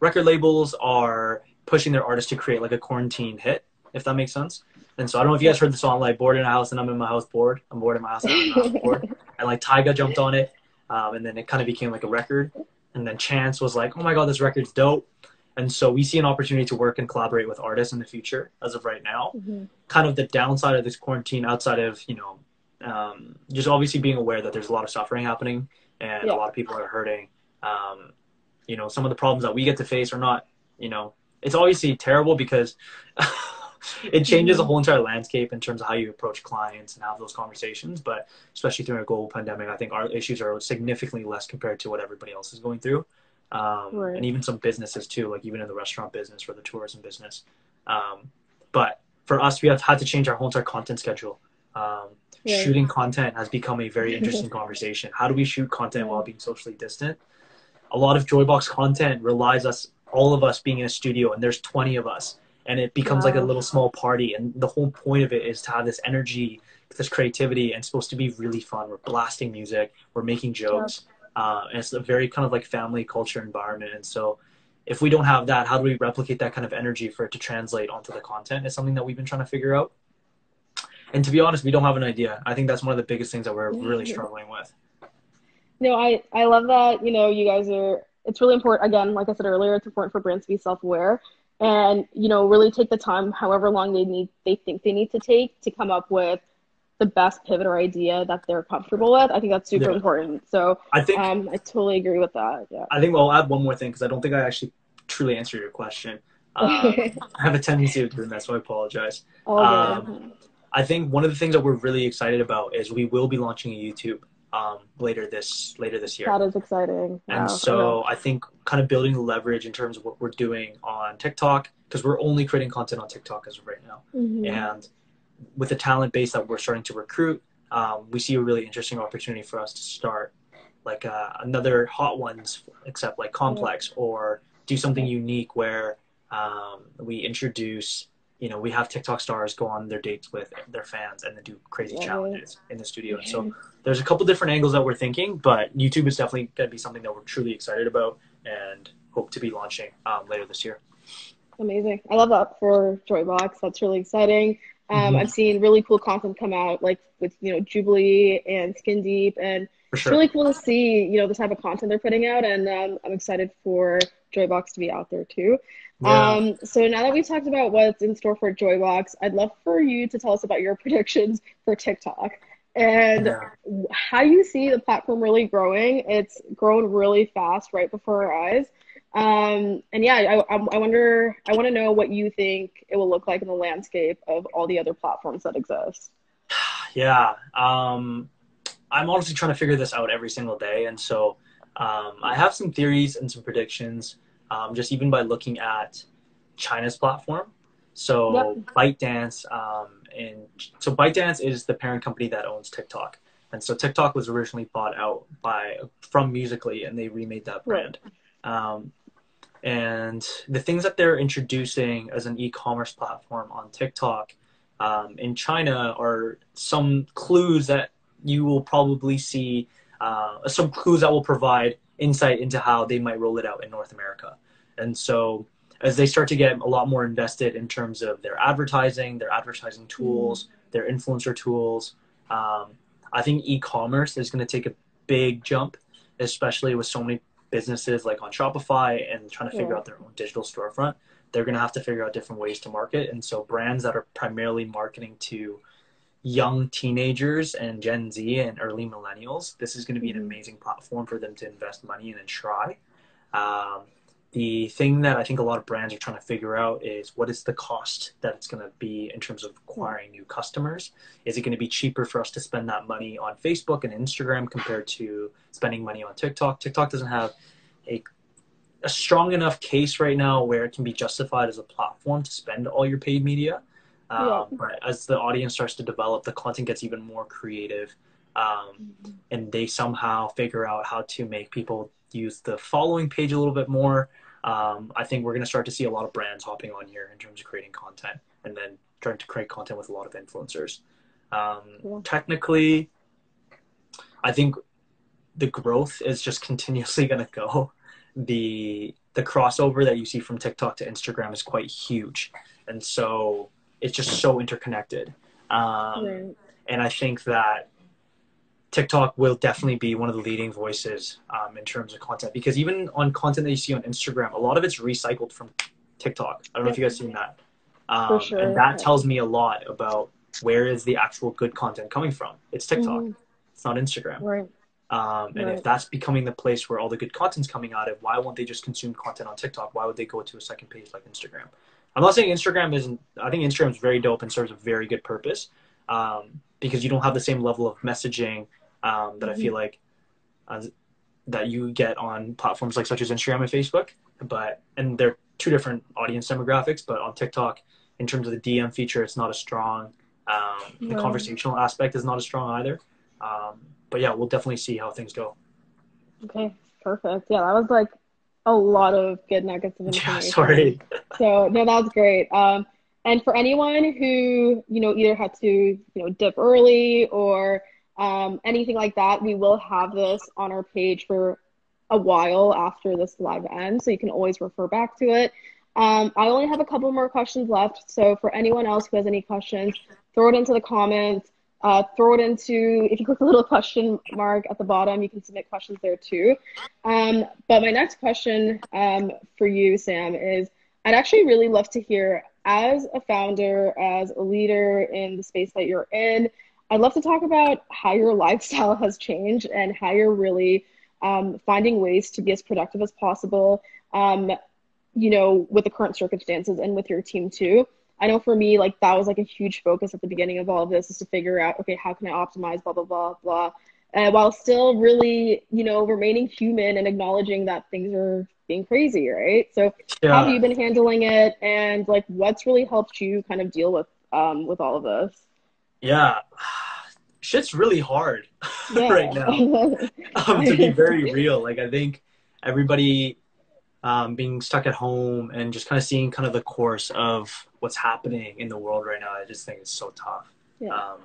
record labels are pushing their artists to create like a quarantine hit, if that makes sense. And so I don't know if you guys heard the song like "Bored in a House" and I'm in my house bored. I'm bored in my house. And I'm in my house bored. And like Tyga jumped on it, um, and then it kind of became like a record. And then Chance was like, "Oh my god, this record's dope." And so we see an opportunity to work and collaborate with artists in the future. As of right now, mm-hmm. kind of the downside of this quarantine, outside of you know, um, just obviously being aware that there's a lot of suffering happening and yeah. a lot of people are hurting. Um, you know, some of the problems that we get to face are not, you know, it's obviously terrible because it changes the mm-hmm. whole entire landscape in terms of how you approach clients and have those conversations. But especially during a global pandemic, I think our issues are significantly less compared to what everybody else is going through. Um, right. And even some businesses too, like even in the restaurant business or the tourism business. Um, but for us, we have had to change our whole entire content schedule. Um, right. Shooting content has become a very interesting conversation. How do we shoot content while being socially distant? A lot of Joybox content relies us, all of us being in a studio, and there's 20 of us and it becomes wow. like a little small party and the whole point of it is to have this energy this creativity and it's supposed to be really fun. We're blasting music we're making jokes uh, and it's a very kind of like family culture environment and so if we don't have that how do we replicate that kind of energy for it to translate onto the content is something that we've been trying to figure out. And to be honest we don't have an idea. I think that's one of the biggest things that we're really struggling with. No i i love that you know you guys are it's really important again like i said earlier it's important for brands to be self-aware and you know really take the time however long they need they think they need to take to come up with the best pivot or idea that they're comfortable with i think that's super Yeah. important so I think um, i totally agree with that yeah I think I'll add one more thing because I don't think I actually truly answered your question. Um, I have a tendency of doing that, so I apologize. All um. I think one of the things that we're really excited about is we will be launching a YouTube um, later this later this year. that is exciting Wow, And so I think kind of building the leverage in terms of what we're doing on TikTok, because we're only creating content on TikTok as of right now. Mhm. And with the talent base that we're starting to recruit, um, we see a really interesting opportunity for us to start like uh, another hot ones, except like complex, or do something unique where um, we introduce, you know, we have TikTok stars go on their dates with their fans and then do crazy Right. challenges in the studio. And so there's a couple different angles that we're thinking, but YouTube is definitely going to be something that we're truly excited about and hope to be launching um, later this year. Amazing. I love that for Joybox. That's really exciting. Um, Mhm. I've seen really cool content come out, like with you know Jubilee and Skin Deep, and For it's really cool to see you know the type of content they're putting out, and um, I'm excited for Joybox to be out there too. Yeah. Um, so now that we've talked about what's in store for Joybox, I'd love for you to tell us about your predictions for TikTok and Yeah. how you see the platform really growing. It's grown really fast right before our eyes. Um, and yeah, I, I, I wonder, I want to know what you think it will look like in the landscape of all the other platforms that exist. Yeah. Um, I'm honestly trying to figure this out every single day. And so um, I have some theories and some predictions, um, just even by looking at China's platform. So ByteDance, um, and so ByteDance is the parent company that owns TikTok. And so TikTok was originally bought out by from Musical.ly, and they remade that brand. Um, and the things that they're introducing as an e-commerce platform on TikTok um, in China are some clues that you will probably see, uh, some clues that will provide insight into how they might roll it out in North America. And so, as they start to get a lot more invested in terms of their advertising, their advertising tools, their influencer tools, um, I think e-commerce is going to take a big jump, especially with so many businesses like on Shopify and trying to figure Yeah. out their own digital storefront. They're going to have to figure out different ways to market. And so, brands that are primarily marketing to young teenagers and Gen Z and early millennials, this is going to be an Mhm. amazing platform for them to invest money in and try. Um, the thing that I think a lot of brands are trying to figure out is what is the cost that it's going to be in terms of acquiring new customers. Is it going to be cheaper for us to spend that money on Facebook and Instagram compared to spending money on TikTok? TikTok doesn't have a a strong enough case right now where it can be justified as a platform to spend all your paid media. Um, Yeah. But as the audience starts to develop, the content gets even more creative, um, and they somehow figure out how to make people use the following page a little bit more. Um, I think we're going to start to see a lot of brands hopping on here in terms of creating content, and then trying to create content with a lot of influencers. Um. Technically, I think the growth is just continuously going to go. The the crossover that you see from TikTok to Instagram is quite huge, and so it's just so interconnected. Um, Right. and I think that TikTok will definitely be one of the leading voices um, in terms of content because even on content that you see on Instagram, a lot of it's recycled from TikTok. I don't know if you guys seen that. Um, sure, And that yeah. tells me a lot about where is the actual good content coming from. It's TikTok. Mhm. It's not Instagram. Right. Um, and if that's becoming the place where all the good content's coming out of, why won't they just consume content on TikTok? Why would they go to a second page like Instagram? I'm not saying Instagram isn't. I think Instagram is very dope and serves a very good purpose um, because you don't have the same level of messaging um, that I feel like uh, that you get on platforms like such as Instagram and Facebook. But and they're two different audience demographics. But on TikTok, in terms of the DM feature, it's not as strong. Um, the conversational aspect is not as strong either. Um, but yeah, we'll definitely see how things go. Okay. Perfect. Yeah, that was like a lot of good nuggets of Yeah, information. sorry. So no, that was great. Um, and for anyone who you know either had to you know dip early or um, anything like that, we will have this on our page for a while after this live ends, so you can always refer back to it. Um, I only have a couple more questions left, so for anyone else who has any questions, throw it into the comments. Uh, throw it into if you click the little question mark at the bottom, you can submit questions there too. Um, but my next question um, for you, Sam, is I'd actually really love to hear, as a founder, as a leader in the space that you're in, I'd love to talk about how your lifestyle has changed and how you're really um, finding ways to be as productive as possible, um, you know, with the current circumstances and with your team too. I know for me, like that was like a huge focus at the beginning of all of this is to figure out, okay, how can I optimize, blah, blah, blah, blah. Uh, while still really, you know, remaining human and acknowledging that things are being crazy, right? So yeah. how have you been handling it and like what's really helped you kind of deal with um with all of this? Yeah. Shit's really hard yeah. right now. um, to be very real. Like I think everybody um, being stuck at home and just kind of seeing kind of the course of what's happening in the world right now, I just think it's so tough. Yeah. Um,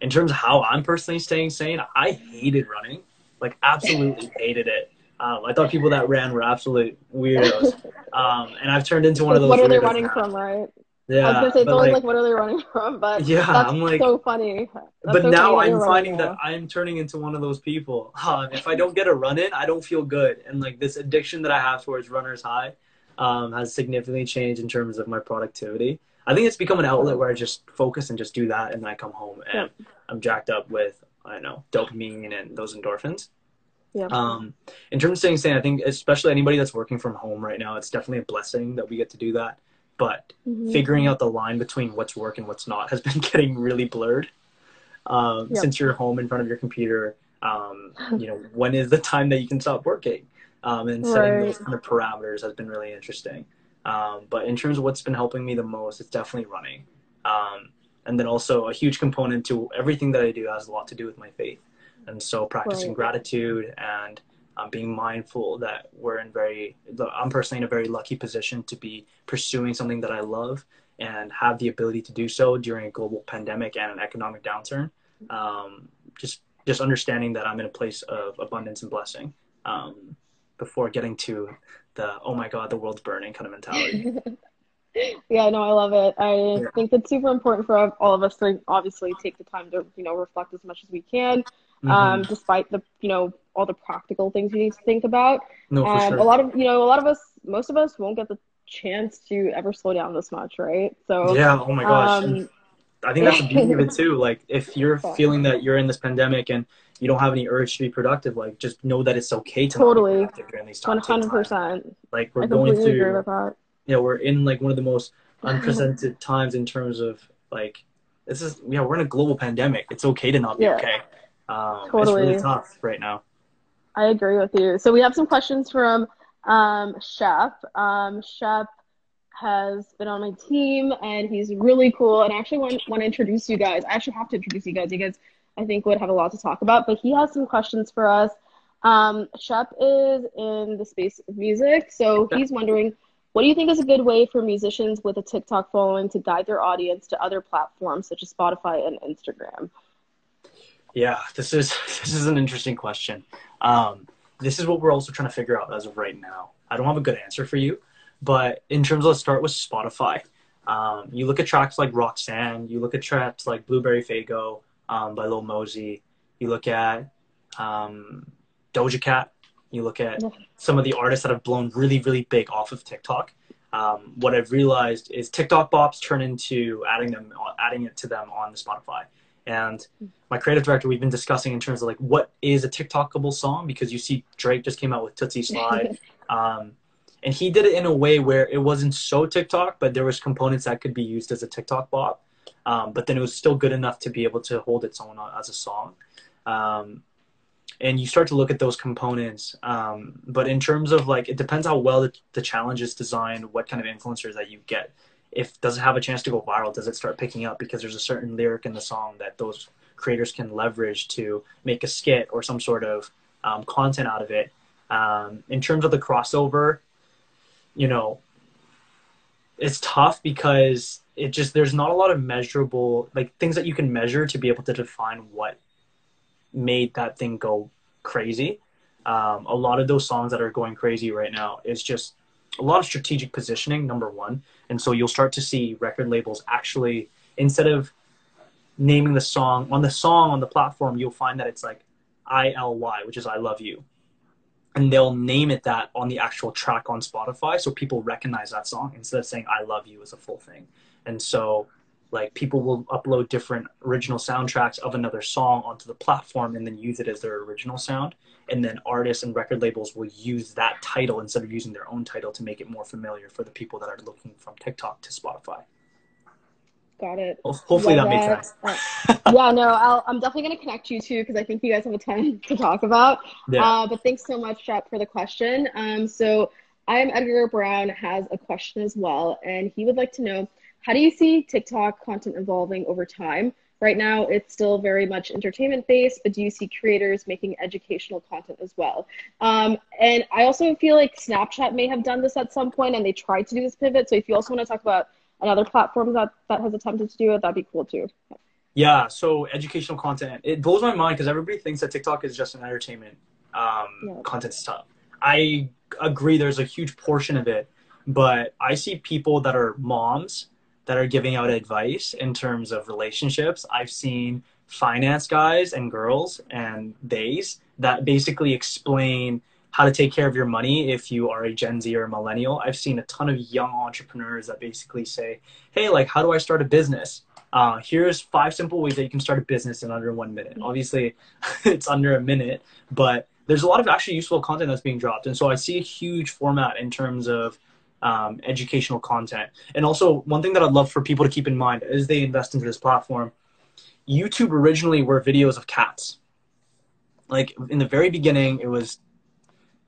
in terms of how I'm personally staying sane, I hated running, like absolutely hated it. Um, I thought people that ran were absolute weirdos, um, and I've turned into one of those. What are they running now. from, right? Yeah, I was gonna say it's always like, like, what are they running from? But yeah, I'm like so funny. That's but so now funny I'm finding that I'm turning into one of those people. Um, if I don't get a run in, I don't feel good, and like this addiction that I have towards runners high um, has significantly changed in terms of my productivity. I think it's become an outlet where I just focus and just do that, and then I come home and yeah. I'm jacked up with I don't know dopamine and those endorphins. Yeah. Um, in terms of staying sane, I think especially anybody that's working from home right now, it's definitely a blessing that we get to do that but mm-hmm. figuring out the line between what's work and what's not has been getting really blurred. Um, yep. Since you're home in front of your computer, um, you know when is the time that you can stop working, um, and setting right. those kind of parameters has been really interesting. Um, but in terms of what's been helping me the most, it's definitely running. Um, and then also a huge component to everything that I do has a lot to do with my faith, and so practicing right. gratitude and um, being mindful that we're in very i'm personally in a very lucky position to be pursuing something that i love and have the ability to do so during a global pandemic and an economic downturn um, just just understanding that i'm in a place of abundance and blessing um, before getting to the oh my god the world's burning kind of mentality yeah no i love it i yeah. think it's super important for all of us to obviously take the time to you know reflect as much as we can mm-hmm. um, despite the you know all the practical things you need to think about. No, for um, sure. A lot of you know, a lot of us, most of us, won't get the chance to ever slow down this much, right? So yeah. Oh my gosh. Um, I think that's the beauty of it too. Like if you're feeling that you're in this pandemic and you don't have any urge to be productive, like just know that it's okay to totally during these times. One hundred percent. Like we're going through. Agree with that. Yeah, we're in like one of the most unprecedented times in terms of like this is yeah we're in a global pandemic. It's okay to not be yeah. okay. Um, totally. It's really tough right now. I agree with you. So we have some questions from um, Shep. Um, Shep has been on my team and he's really cool. And I actually want, want to introduce you guys. I actually have to introduce you guys. You guys, I think, would have a lot to talk about. But he has some questions for us. Um, Shep is in the space of music. So he's wondering what do you think is a good way for musicians with a TikTok following to guide their audience to other platforms such as Spotify and Instagram? Yeah, this is this is an interesting question. Um, this is what we're also trying to figure out as of right now. I don't have a good answer for you, but in terms of let's start with Spotify. Um, you look at tracks like Roxanne, you look at tracks like Blueberry Faygo um, by Lil Mosey, you look at um, Doja Cat, you look at some of the artists that have blown really, really big off of TikTok. Um, what I've realized is TikTok bops turn into adding them, adding it to them on the Spotify. And my creative director, we've been discussing in terms of like what is a TikTokable song? Because you see Drake just came out with Toosie Slide, um, and he did it in a way where it wasn't so TikTok, but there was components that could be used as a TikTok bop, um, but then it was still good enough to be able to hold its own as a song. Um, and you start to look at those components, um, but in terms of like, it depends how well the, the challenge is designed, what kind of influencers that you get if does it have a chance to go viral does it start picking up? Because there's a certain lyric in the song that those creators can leverage to make a skit or some sort of um, content out of it. Um, in terms of the crossover you know it's tough because it just there's not a lot of measurable like things that you can measure to be able to define what made that thing go crazy. Um, a lot of those songs that are going crazy right now is just a lot of strategic positioning number one and so you'll start to see record labels actually, instead of naming the song on the song on the platform, you'll find that it's like I L Y, which is I love you. and they'll name it that on the actual track on Spotify, so people recognize that song instead of saying "I love you" as a full thing. And so, like people will upload different original soundtracks of another song onto the platform and then use it as their original sound. And then artists and record labels will use that title instead of using their own title to make it more familiar for the people that are looking from TikTok to Spotify. Got it. Well, hopefully Yeah, that makes sense. uh, yeah, no, I'll, I'm definitely going to connect you too because I think you guys have a ton to talk about. Yeah. Uh, but thanks so much, Shep, for the question. Um, so I am Edgar Brown has a question as well, and he would like to know how do you see TikTok content evolving over time? Right now, it's still very much entertainment based, but do you see creators making educational content as well? Um, and I also feel like Snapchat may have done this at some point, and they tried to do this pivot. So if you also want to talk about another platform that that has attempted to do it, that'd be cool too. Yeah, so educational content. It blows my mind because everybody thinks that TikTok is just an entertainment um, Yeah. content stuff. I agree there's a huge portion of it, but I see people that are moms that are giving out advice in terms of relationships. I've seen finance guys and girls and theys that basically explain how to take care of your money if you are a Gen Z or a millennial. I've seen a ton of young entrepreneurs that basically say, hey, like, how do I start a business? Uh, here's five simple ways that you can start a business in under one minute. Obviously, it's under a minute, but there's a lot of actually useful content that's being dropped. And so I see a huge format in terms of um, educational content. And also, one thing that I'd love for people to keep in mind as they invest into this platform YouTube originally were videos of cats. Like in the very beginning, it was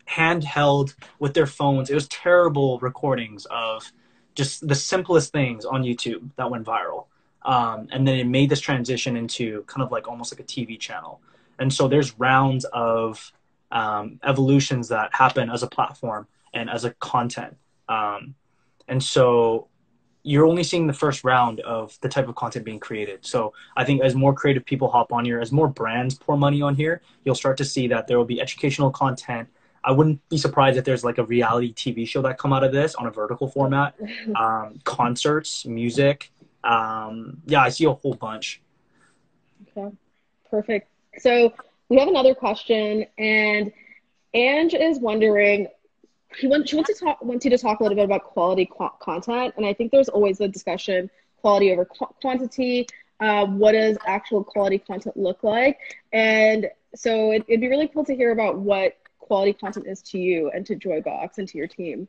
handheld with their phones. It was terrible recordings of just the simplest things on YouTube that went viral. Um, and then it made this transition into kind of like almost like a TV channel. And so there's rounds of um, evolutions that happen as a platform and as a content. Um, and so you're only seeing the first round of the type of content being created. So I think as more creative people hop on here, as more brands pour money on here, you'll start to see that there will be educational content. I wouldn't be surprised if there's like a reality TV show that come out of this on a vertical format, um, concerts, music. Um, yeah, I see a whole bunch. Okay, perfect. So we have another question, and Ange is wondering. He wants, she wants to talk wants you to talk a little bit about quality qu- content, and I think there's always a discussion quality over qu- quantity. Uh, what does actual quality content look like? And so it, it'd be really cool to hear about what quality content is to you and to Joybox and to your team.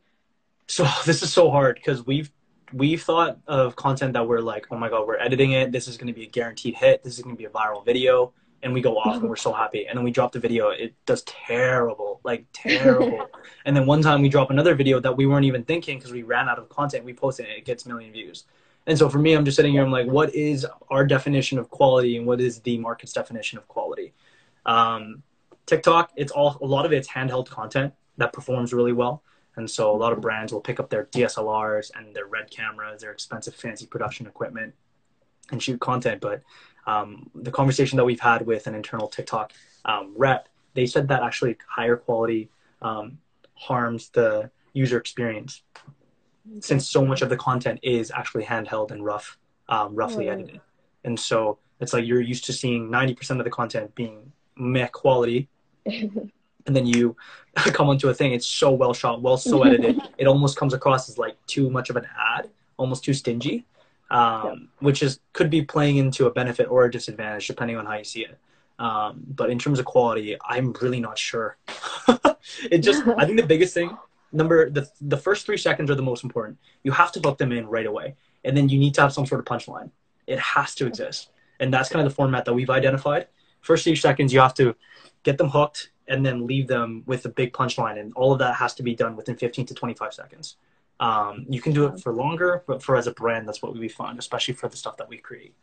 So this is so hard because we've we've thought of content that we're like, oh my god, we're editing it. This is going to be a guaranteed hit. This is going to be a viral video, and we go off and we're so happy. And then we drop the video, it does terrible, like terrible. and then one time we drop another video that we weren't even thinking because we ran out of content. We posted it, it gets a million views. And so for me, I'm just sitting here. I'm like, what is our definition of quality, and what is the market's definition of quality? Um, TikTok, it's all a lot of it's handheld content that performs really well. And so a lot of brands will pick up their DSLRs and their red cameras, their expensive fancy production equipment, and shoot content. But um, the conversation that we've had with an internal TikTok um, rep, they said that actually higher quality um, harms the user experience since so much of the content is actually handheld and rough, um, roughly Oh. edited. And so it's like you're used to seeing 90% of the content being meh quality and then you come onto a thing it's so well shot well so edited it almost comes across as like too much of an ad almost too stingy um, Yep. which is could be playing into a benefit or a disadvantage depending on how you see it. Um, but in terms of quality i'm really not sure. It just i think the biggest thing number the, the first three seconds are the most important. You have to hook them in right away and then you need to have some sort of punchline. It has to exist. And that's kind of the format that we've identified. First three seconds you have to get them hooked and then leave them with a big punchline and all of that has to be done within 15 to 25 seconds um, you can do it for longer but for as a brand that's what we find especially for the stuff that we create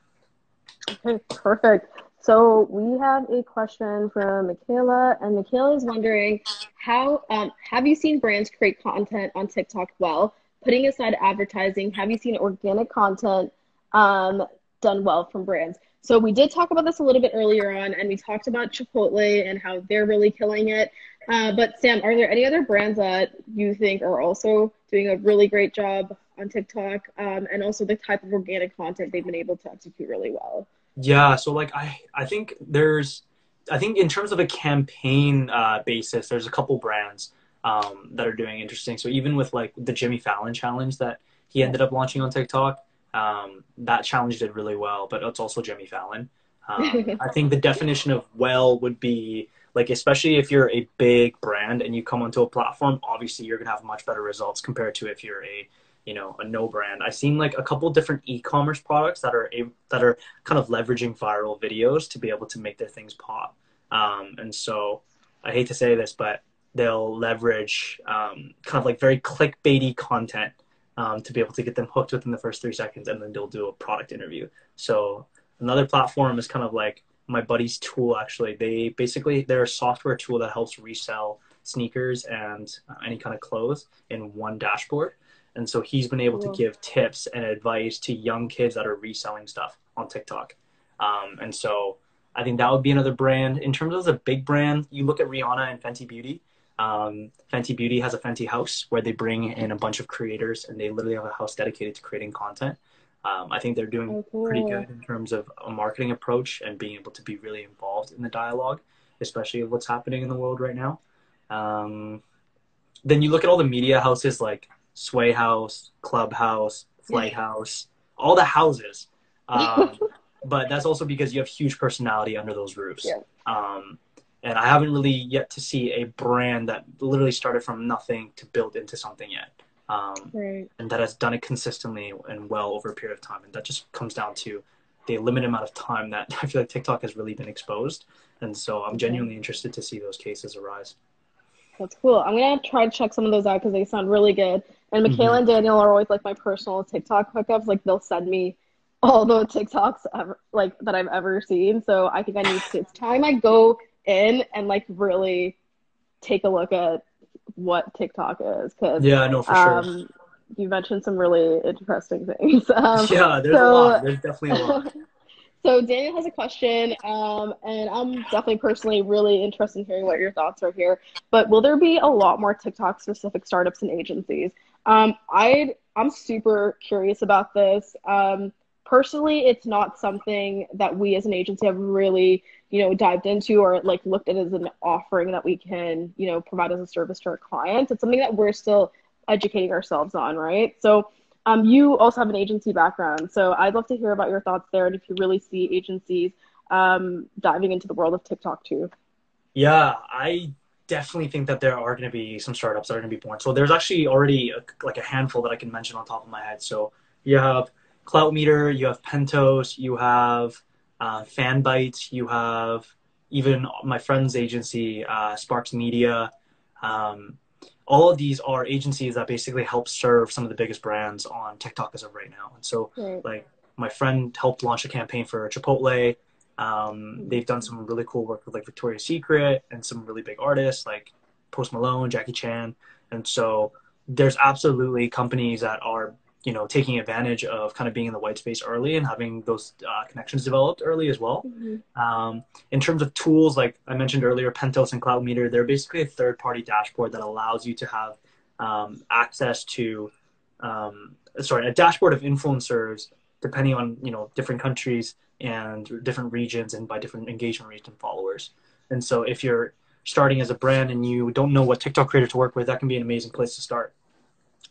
Okay, perfect. So we have a question from Michaela, and Michaela is wondering how um, have you seen brands create content on TikTok well? Putting aside advertising, have you seen organic content um, done well from brands? So we did talk about this a little bit earlier on, and we talked about Chipotle and how they're really killing it. Uh, but Sam, are there any other brands that you think are also doing a really great job on TikTok, um, and also the type of organic content they've been able to execute really well? Yeah, so like I I think there's I think in terms of a campaign uh, basis, there's a couple brands um, that are doing interesting. So even with like the Jimmy Fallon challenge that he ended up launching on TikTok, um, that challenge did really well. But it's also Jimmy Fallon. Um, I think the definition of well would be like, especially if you're a big brand and you come onto a platform, obviously you're gonna have much better results compared to if you're a you know a no brand. I've seen like a couple different e-commerce products that are a, that are kind of leveraging viral videos to be able to make their things pop. Um, and so i hate to say this but they'll leverage um, kind of like very clickbaity content um, to be able to get them hooked within the first three seconds and then they'll do a product interview. So another platform is kind of like my buddy's tool actually they basically they're a software tool that helps resell sneakers and uh, any kind of clothes in one dashboard and so he's been able to give tips and advice to young kids that are reselling stuff on TikTok. Um, and so I think that would be another brand. In terms of the big brand, you look at Rihanna and Fenty Beauty. Um, Fenty Beauty has a Fenty House where they bring in a bunch of creators and they literally have a house dedicated to creating content. Um, I think they're doing oh, cool. pretty good in terms of a marketing approach and being able to be really involved in the dialogue, especially of what's happening in the world right now. Um, then you look at all the media houses like Sway House, Clubhouse, Flight House, all the houses. Um, but that's also because you have huge personality under those roofs. Yeah. Um, and I haven't really yet to see a brand that literally started from nothing to build into something yet. Um, right. And that has done it consistently and well over a period of time. And that just comes down to the limited amount of time that I feel like TikTok has really been exposed. And so I'm genuinely interested to see those cases arise. That's cool. I'm gonna try to check some of those out because they sound really good. And Michaela mm-hmm. and Daniel are always like my personal TikTok hookups. Like they'll send me all the TikToks ever like that I've ever seen. So I think I need to. It's time I go in and like really take a look at what TikTok is. Cause yeah, I know for um, sure. You mentioned some really interesting things. Um, yeah, there's so, a lot. There's definitely a lot. So Daniel has a question, um, and I'm definitely personally really interested in hearing what your thoughts are here. But will there be a lot more TikTok specific startups and agencies? Um, I I'm super curious about this. Personally, it's not something that we as an agency have really you know dived into or like looked at as an offering that we can you know provide as a service to our clients. It's something that we're still educating ourselves on, right? So um, you also have an agency background, so I'd love to hear about your thoughts there, and if you really see agencies um, diving into the world of TikTok too. Yeah, I definitely think that there are going to be some startups that are going to be born. So there's actually already a, like a handful that I can mention on top of my head. So you have Cloutmeter, you have Pentos, you have uh, Fanbyte, you have even my friend's agency, uh, Sparks Media. Um, all of these are agencies that basically help serve some of the biggest brands on TikTok as of right now. And so, right. like, my friend helped launch a campaign for Chipotle. Um, they've done some really cool work with like Victoria's Secret and some really big artists like Post Malone, Jackie Chan. And so, there's absolutely companies that are you know taking advantage of kind of being in the white space early and having those uh, connections developed early as well. Mm-hmm. um, in terms of tools like i mentioned earlier pentos and Cloutmeter they're basically a third party dashboard that allows you to have um, access to um, sorry a dashboard of influencers depending on you know different countries and different regions and by different engagement rates and followers. And so if you're starting as a brand and you don't know what tiktok creator to work with that can be an amazing place to start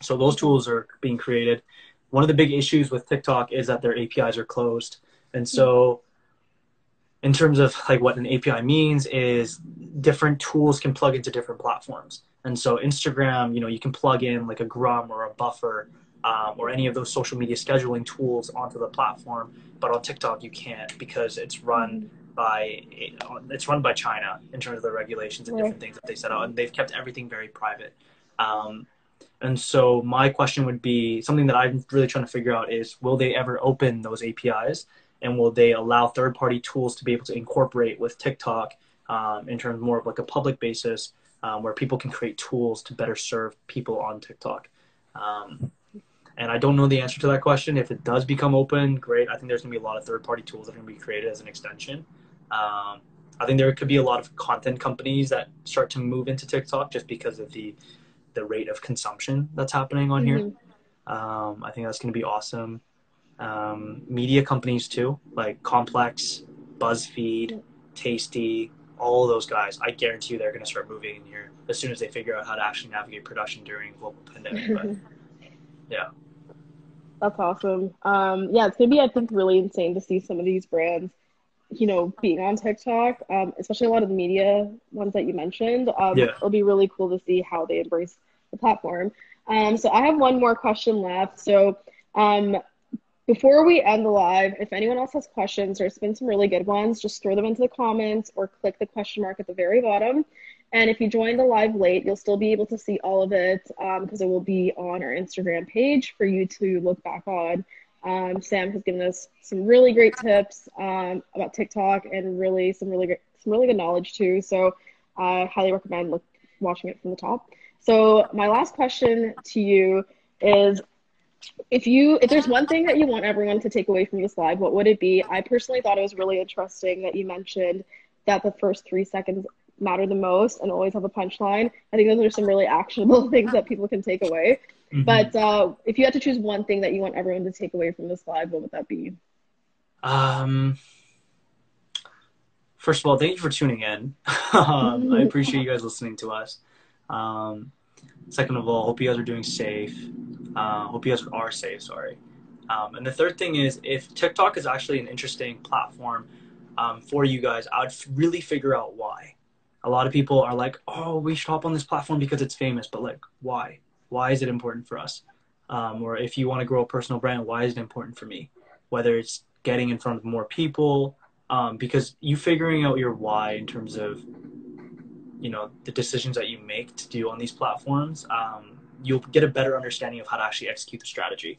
so those tools are being created. One of the big issues with TikTok is that their APIs are closed. And so in terms of like what an API means is different tools can plug into different platforms. And so Instagram, you know, you can plug in like a Grum or a Buffer um, or any of those social media scheduling tools onto the platform, but on TikTok you can't because it's run by it's run by China in terms of the regulations and different things that they set out, and they've kept everything very private. Um, and so my question would be something that I'm really trying to figure out is will they ever open those APIs and will they allow third party tools to be able to incorporate with TikTok um, in terms more of like a public basis um, where people can create tools to better serve people on TikTok. Um, and I don't know the answer to that question. If it does become open, great. I think there's going to be a lot of third party tools that are going to be created as an extension. Um, I think there could be a lot of content companies that start to move into TikTok just because of the the rate of consumption that's happening on mm-hmm. here. Um, I think that's going to be awesome. Um, media companies too, like Complex, BuzzFeed, Tasty, all those guys, I guarantee you they're going to start moving in here as soon as they figure out how to actually navigate production during global pandemic. But yeah. That's awesome. Um, yeah, it's gonna be I think really insane to see some of these brands, you know, being on TikTok, um, especially a lot of the media ones that you mentioned. Um, Yeah. It'll be really cool to see how they embrace the platform. Um, so I have one more question left. So um, before we end the live, if anyone else has questions, there's been some really good ones, just throw them into the comments or click the question mark at the very bottom. And if you joined the live late, you'll still be able to see all of it because it will be on our Instagram page for you to look back on. Um, Sam has given us some really great tips um, about TikTok and really some really great, some really good knowledge too. So I highly recommend look, watching it from the top. So my last question to you is if you if there's one thing that you want everyone to take away from this live, what would it be? I personally thought it was really interesting that you mentioned that the first three seconds matter the most and always have a punchline. I think those are some really actionable things that people can take away. Mhm. But uh, if you had to choose one thing that you want everyone to take away from this live, what would that be? Um, first of all, thank you for tuning in. um, I appreciate you guys listening to us. Um, second of all, hope you guys are doing safe. Uh, hope you guys are safe. Sorry. Um, and the third thing is, if TikTok is actually an interesting platform um, for you guys, I would really figure out why. A lot of people are like, "Oh, we should hop on this platform because it's famous," but like, why? Why is it important for us? Um, or if you want to grow a personal brand, why is it important for me? Whether it's getting in front of more people, um, because you figuring out your why in terms of you know the decisions that you make to do on these platforms um, you'll get a better understanding of how to actually execute the strategy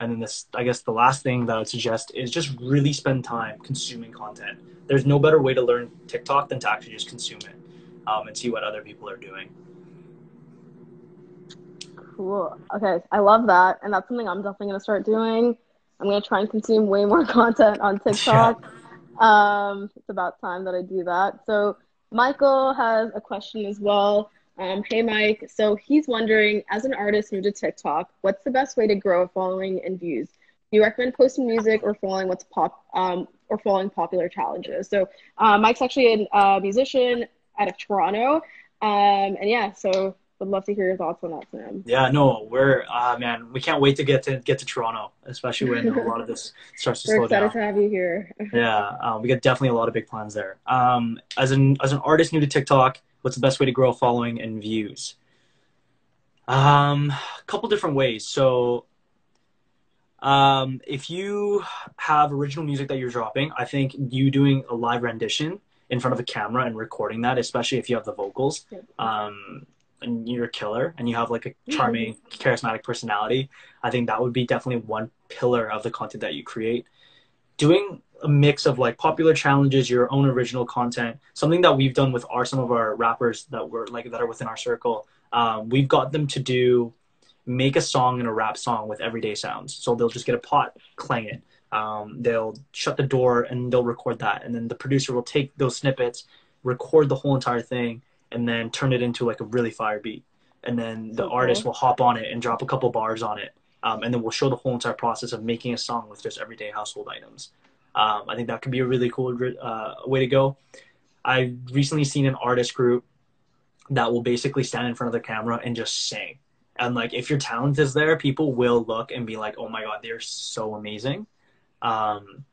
and then this i guess the last thing that i would suggest is just really spend time consuming content there's no better way to learn tiktok than to actually just consume it um, and see what other people are doing Cool. Okay, I love that, and that's something I'm definitely gonna start doing. I'm gonna try and consume way more content on TikTok. Um, it's about time that I do that. So Michael has a question as well. Um, hey Mike, so he's wondering, as an artist new to TikTok, what's the best way to grow a following and views? Do you recommend posting music or following what's pop um, or following popular challenges? So uh, Mike's actually a uh, musician out of Toronto, um, and yeah, so would love to hear your thoughts on that, Sam. yeah no we're uh, man we can't wait to get to get to toronto especially when a lot of this starts to We're slow excited down to have you here. Yeah, um, we got definitely a lot of big plans there. Um, as an as an artist new to TikTok, what's the best way to grow a following and views? Um, a couple different ways. So, um, if you have original music that you're dropping, I think you doing a live rendition in front of a camera and recording that, especially if you have the vocals, um, and you're a killer and you have like a charming, charismatic personality, I think that would be definitely one pillar of the content that you create. Doing a mix of like popular challenges, your own original content, something that we've done with our some of our rappers that were like that are within our circle. Um, we've got them to do make a song and a rap song with everyday sounds. So they'll just get a pot, clang it. Um, they'll shut the door and they'll record that, and then the producer will take those snippets, record the whole entire thing, and then turn it into like a really fire beat. And then the cool. artist will hop on it and drop a couple bars on it, um, and then we'll show the whole entire process of making a song with just everyday household items. Um, I think that could be a really cool uh, way to go. i've recently seen an artist group that will basically stand in front of the camera and just sing. And like, if your talent is there, people will look and be like, "Oh my god, they're so amazing." Um,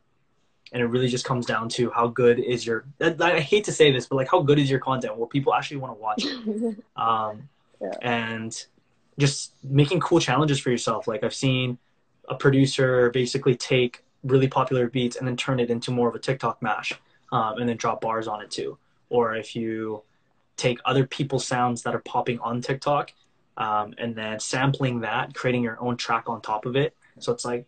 and it really just comes down to how good is your. I, I hate to say this, but like, how good is your content? Will people actually want to watch it? um, Yeah. and just making cool challenges for yourself. Like I've seen a producer basically take really popular beats and then turn it into more of a TikTok mash, um, and then drop bars on it too. Or if you take other people's sounds that are popping on TikTok, um, and then sampling that, creating your own track on top of it. So it's like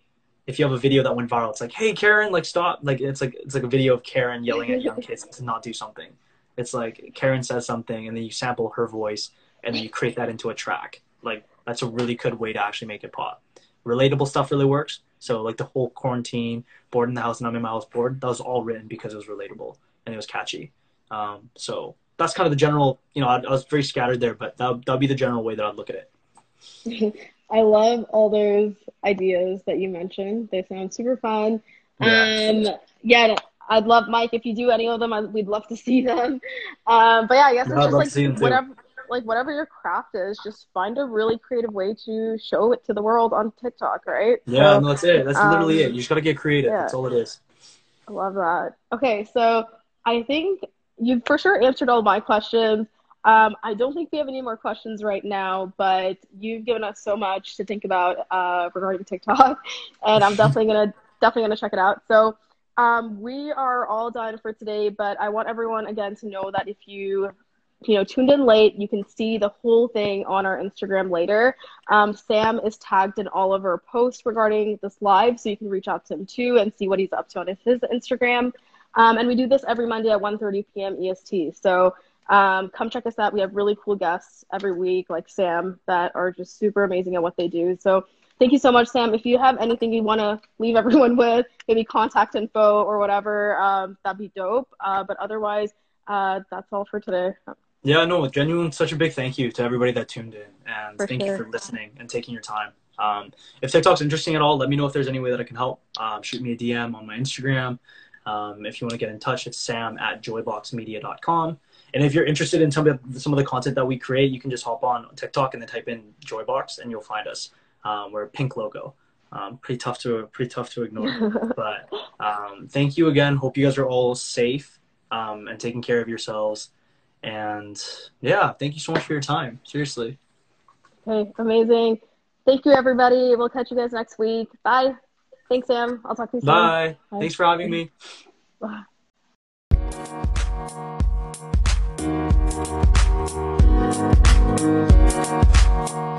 if you have a video that went viral, it's like, hey Karen, like stop, like it's like it's like a video of Karen yelling at young kids to not do something. It's like Karen says something, and then you sample her voice, and then you create that into a track. Like that's a really good way to actually make it pop. Relatable stuff really works. So like the whole quarantine, bored in the house and I'm in my house bored, that was all written because it was relatable and it was catchy. Um, so that's kind of the general, you know, I, I was very scattered there, but that that'd be the general way that I'd look at it. I love all those ideas that you mentioned. They sound super fun. Yeah. Um, yeah, I'd love Mike if you do any of them. I, we'd love to see them. Um, but yeah, I guess Yeah, I'd love to it's just like whatever, like whatever your craft is, just find a really creative way to show it to the world on TikTok, right? Yeah, So, no, that's it. That's literally um, it. You just gotta get creative. yeah. That's all it is. I love that. Okay, so I think you've for sure answered all my questions. Um, I don't think we have any more questions right now, but you've given us so much to think about uh, regarding TikTok, and I'm definitely gonna definitely gonna check it out. So um, we are all done for today, but I want everyone again to know that if you you know tuned in late, you can see the whole thing on our Instagram later. Um, Sam is tagged in all of our posts regarding this live, so you can reach out to him too and see what he's up to on his Instagram. Um, and we do this every Monday at 1:30 p.m. EST. So um, come check us out. We have really cool guests every week, like Sam, that are just super amazing at what they do. So thank you so much, Sam. If you have anything you want to leave everyone with, maybe contact info or whatever, um, that'd be dope. Uh, but otherwise, uh, that's all for today. Yeah, no, genuine, such a big thank you to everybody that tuned in, and For thank you for listening and taking your time. Um, if TikTok's interesting at all, let me know if there's any way that I can help. Um, shoot me a DM on my Instagram. Um, if you want to get in touch, it's sam at joyboxmedia.com. And if you're interested in some of the, some of the content that we create, you can just hop on TikTok and then type in Joybox, and you'll find us. Um, we're a pink logo. Um, pretty tough to pretty tough to ignore. but um, thank you again. Hope you guys are all safe um, and taking care of yourselves. And yeah, thank you so much for your time. Seriously. Okay, amazing. Thank you, everybody. We'll catch you guys next week. Bye. Thanks, Sam. I'll talk to you soon. Bye. Bye. Thanks for having me. Bye. Thank you.